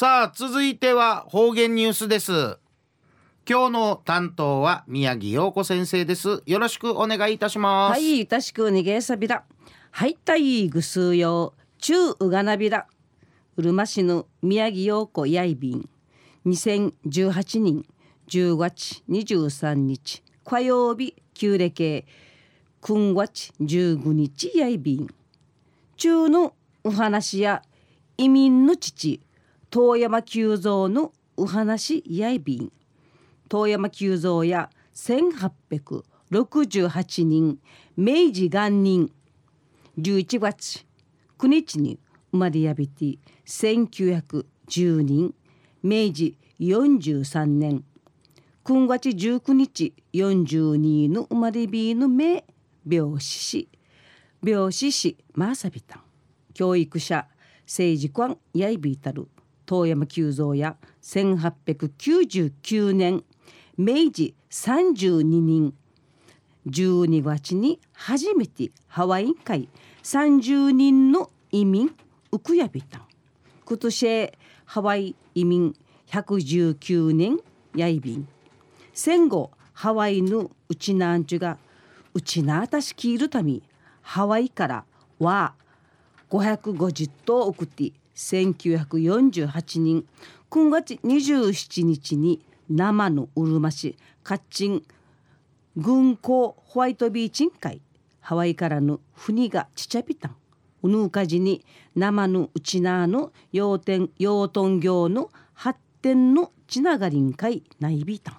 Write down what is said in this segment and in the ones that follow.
さあ続いては方言ニュースです。今日の担当は宮城陽子先生です。よろしくお願いいたします。はいたしく逃げさびらはいたいぐすうよ中うがなびらうるま市の宮城陽子やいびん。2018年10月23日火曜日旧暦9月15日やいびん。中のお話や移民の父。遠山久蔵のお話やいびん遠山久蔵や1868人明治元年11月9日に生まれやびて1910人。明治43年。9月19日42の生まれびの名病死し。病死しまさびた。ん教育者政治官やいびいたる遠山久蔵や1899年明治32人12月に初めてハワイ会30人の移民ウクヤビタン今年ハワイ移民119年やいびん。戦後ハワイのうちなんちゅがうちなあたしきいるためハワイからは550頭送って1948人。9月27日に生のうるま市カッチン軍港ホワイトビーチン会ハワイからの船がちちゃびたん。うぬうかじに生のうちなの養豚養豚業の発展のちながりん会ないびたん。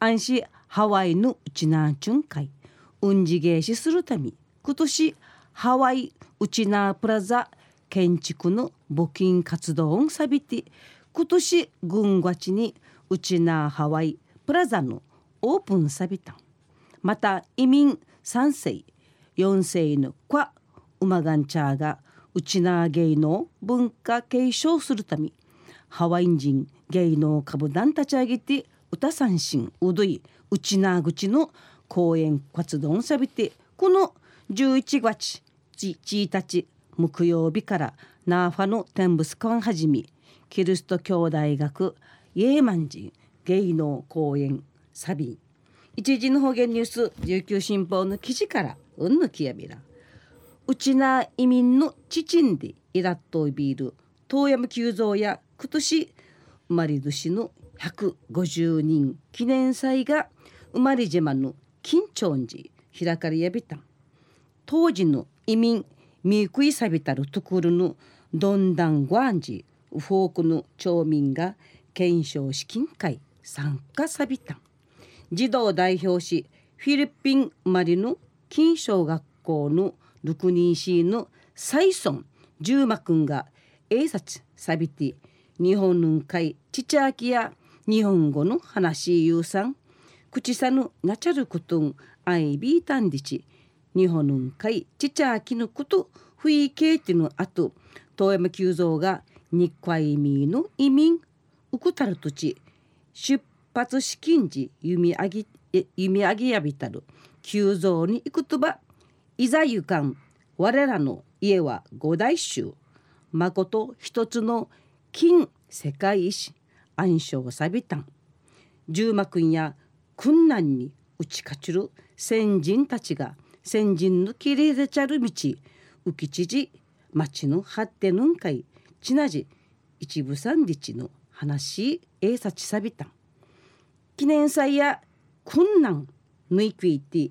安心ハワイのうちなちゅん会うんじげしするため今年ハワイウチナープラザ建築の募金活動をさびて今年軍月にウチナーハワイプラザのオープンさびたまた移民3世4世のクウマガンチャーがウチナー芸能文化継承するためハワイ人芸能株団立ち上げて歌三振うどいウチナー口の公演活動をさびてこの11月1日木曜日からナーファの天仏館はじめキリスト教大学イエーマン人芸能公演サビ。ン一時の方言ニュース琉球新報の記事からうんぬきやびら。うちな移民の父んでイラッとビール遠山久蔵や今年生まれ年の150人。記念祭が生まれ島の金長寺開かれやびた。当時の移民ミークイサビタルトクルのドンダングアンジフォークの町民が検証資金会参加さびた。児童代表しフィリピン生まれの金小学校の6人市のサイソンジューマ君が英察さびて日本の会ちちあきや日本語の話ゆうさん口さぬなちゃることんあいびいたんでち。日本の会ちちゃきのことふいけいてのあと遠山久蔵が日海民の移民ウクタル土地出発資金時弓あぎ弓あげやびたる久蔵に行くとばいざゆかん我らの家は五代衆まこと一つの金世界史暗唱さびたん。十魔君や困難に打ち勝ちる先人たちが先人のきれいでちゃる道。浮き知事町の発展のんかい。ちなじ一部三日の話えさちさびた。ん記念祭や困難ぬいくいて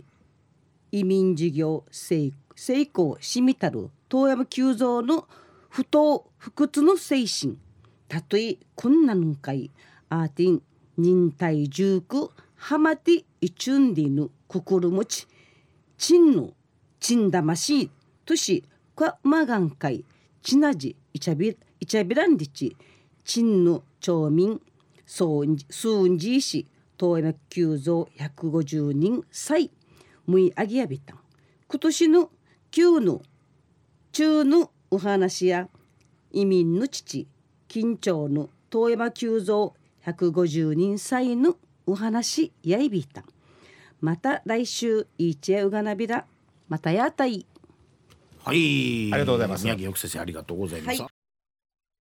移民事業成功しみたる遠山久蔵の不当不屈の精神。たとえ困難のかいアーティン忍耐重苦ハマティイチュンディヌ心持ち。チンのチンだましいとしかまがんかいちなじいちゃびいちゃびらんりちチンの町民そうスーンジー氏遠山久蔵150人歳むいあぎやびたん。今年の旧の中のお話や移民の父緊張の遠山久蔵150人歳のお話やいびたん。また来週いちえうがなびらまたやたい。はい。ありがとうございます。宮城よく先生ありがとうございます、はい